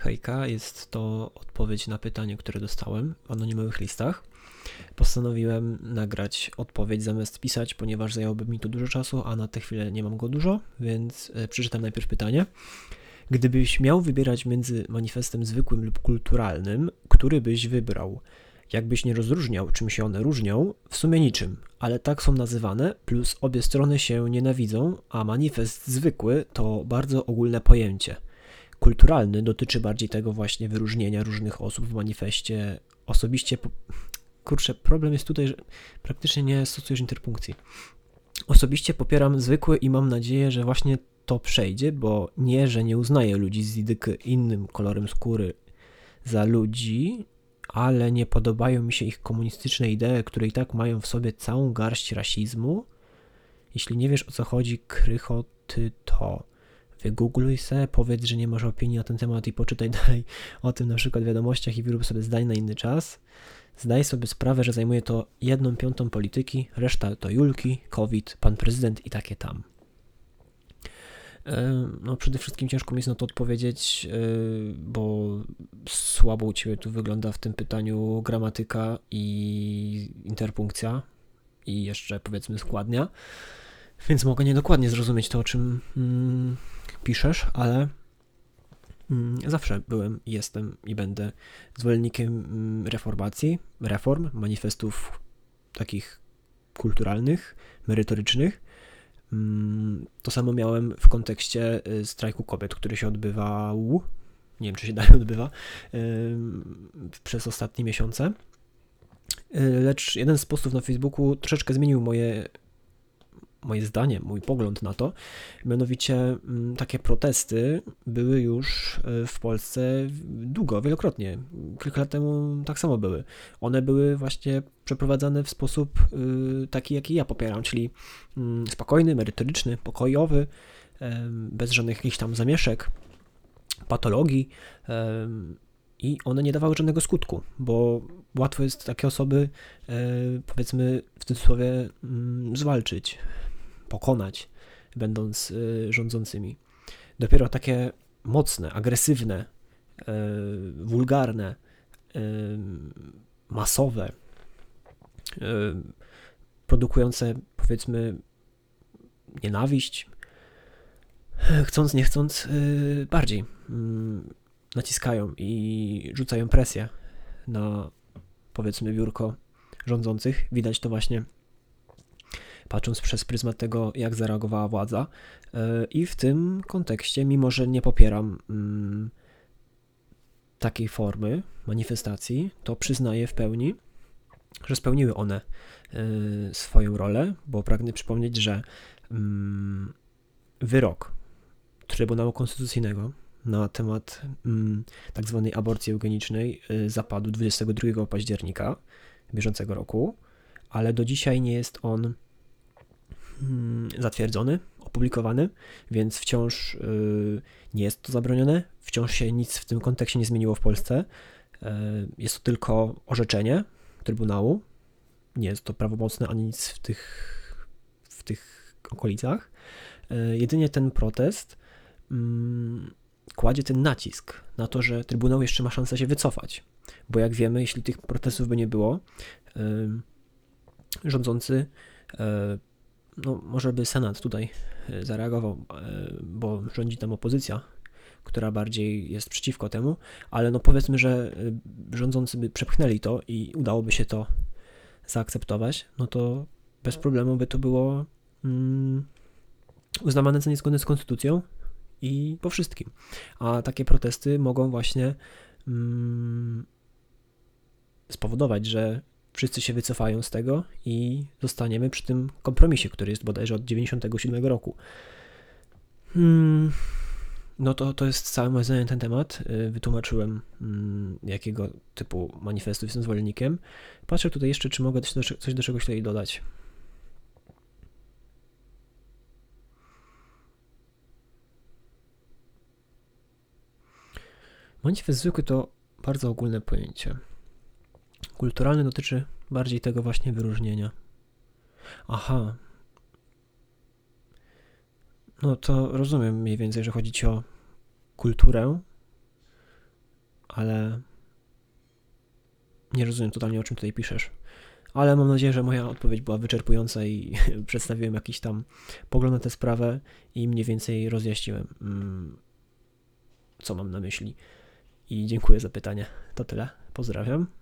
hejka, jest to odpowiedź na pytanie, które dostałem w anonimowych listach. Postanowiłem nagrać odpowiedź zamiast pisać, ponieważ zajęłoby mi to dużo czasu, a na tę chwilę nie mam go dużo, więc e, przeczytam najpierw pytanie. Gdybyś miał wybierać między manifestem zwykłym lub kulturalnym, który byś wybrał? Jakbyś nie rozróżniał, czym się one różnią, w sumie niczym, ale tak są nazywane, plus obie strony się nienawidzą, a manifest zwykły to bardzo ogólne pojęcie. Kulturalny dotyczy bardziej tego właśnie wyróżnienia różnych osób w manifestie. Osobiście, kurczę, problem jest tutaj, że praktycznie nie stosujesz interpunkcji. Osobiście popieram zwykły i mam nadzieję, że właśnie to przejdzie, bo nie, że nie uznaję ludzi z innym kolorem skóry za ludzi, ale nie podobają mi się ich komunistyczne idee, które i tak mają w sobie całą garść rasizmu. Jeśli nie wiesz o co chodzi, krychoty to wygoogluj se, powiedz, że nie masz opinii na ten temat i poczytaj dalej o tym na przykład w wiadomościach i wyrób sobie zdań na inny czas. Zdaj sobie sprawę, że zajmuje to jedną piątą polityki, reszta to Julki, COVID, pan prezydent i takie tam. No, przede wszystkim ciężko mi jest na to odpowiedzieć, e, bo słabo u Ciebie tu wygląda w tym pytaniu gramatyka i interpunkcja i jeszcze powiedzmy składnia, więc mogę niedokładnie zrozumieć to, o czym mm, piszesz, ale mm, zawsze byłem, jestem i będę zwolennikiem mm, reformacji, reform, manifestów takich kulturalnych, merytorycznych, Mm, to samo miałem w kontekście y, strajku kobiet, który się odbywał, nie wiem czy się dalej odbywa, przez ostatnie miesiące. Y, lecz jeden z postów na Facebooku troszeczkę zmienił moje moje zdanie, mój pogląd na to. Mianowicie mm, takie protesty były już e, w Polsce długo, wielokrotnie. Kilka lat temu tak samo były. One były właśnie przeprowadzane w sposób y, taki, jaki ja popieram, czyli mm, spokojny, merytoryczny, pokojowy, bez żadnych jakichś tam zamieszek, patologii i one nie dawały żadnego skutku, bo łatwo jest takie osoby, e, powiedzmy w cudzysłowie, mm, zwalczyć, pokonać, będąc y, rządzącymi. Dopiero takie mocne, agresywne, y, wulgarne, y, masowe, produkujące powiedzmy nienawiść, chcąc, nie chcąc, bardziej mm, naciskają i rzucają presję na powiedzmy biurko rządzących. Widać to właśnie patrząc przez pryzmat tego, jak zareagowała władza. E, I w tym kontekście, mimo że nie popieram mm, takiej formy manifestacji, to przyznaję w pełni, że spełniły one e, swoją rolę, bo pragnę przypomnieć, że mm, wyrok Trybunału Konstytucyjnego na temat mm, tak zwanej aborcji eugenicznej e, zapadł 22 października bieżącego roku, ale do dzisiaj nie jest on zatwierdzony, opublikowany, więc wciąż y, nie jest to zabronione, wciąż się nic w tym kontekście nie zmieniło w Polsce. Y, jest to tylko orzeczenie Trybunału, nie jest to prawomocne ani nic w tych, w tych okolicach. Y, jedynie ten protest mm, kładzie ten nacisk na to, że Trybunał jeszcze ma szansę się wycofać, bo jak wiemy, jeśli tych protestów by nie było, rządzący no, może by Senat tutaj e, zareagował, e, bo rządzi tam opozycja, która bardziej jest przeciwko temu, ale no powiedzmy, że e, rządzący by przepchnęli to i udałoby się to zaakceptować, no to bez problemu by to było mm, uznawane za niezgodne z konstytucją i po wszystkim. A takie protesty mogą właśnie mm, spowodować, że wszyscy się wycofają z tego i zostaniemy przy tym kompromisie, który jest bodajże od 97 roku. Hmm, no to, to jest całe moje zdanie na ten temat. Y, wytłumaczyłem, hmm, jakiego typu manifestu jestem zwolennikiem. Patrzę tutaj jeszcze, czy mogę coś do, coś do czegoś tutaj dodać. Manifest zwykły to bardzo ogólne pojęcie. Kulturalny dotyczy bardziej tego właśnie wyróżnienia. Aha. No to rozumiem mniej więcej, że chodzi ci o kulturę, ale nie rozumiem totalnie o czym tutaj piszesz. Ale mam nadzieję, że moja odpowiedź była wyczerpująca i przedstawiłem jakiś tam pogląd na tę sprawę i mniej więcej rozjaśniłem, mm, co mam na myśli. I dziękuję za pytanie. To tyle. Pozdrawiam.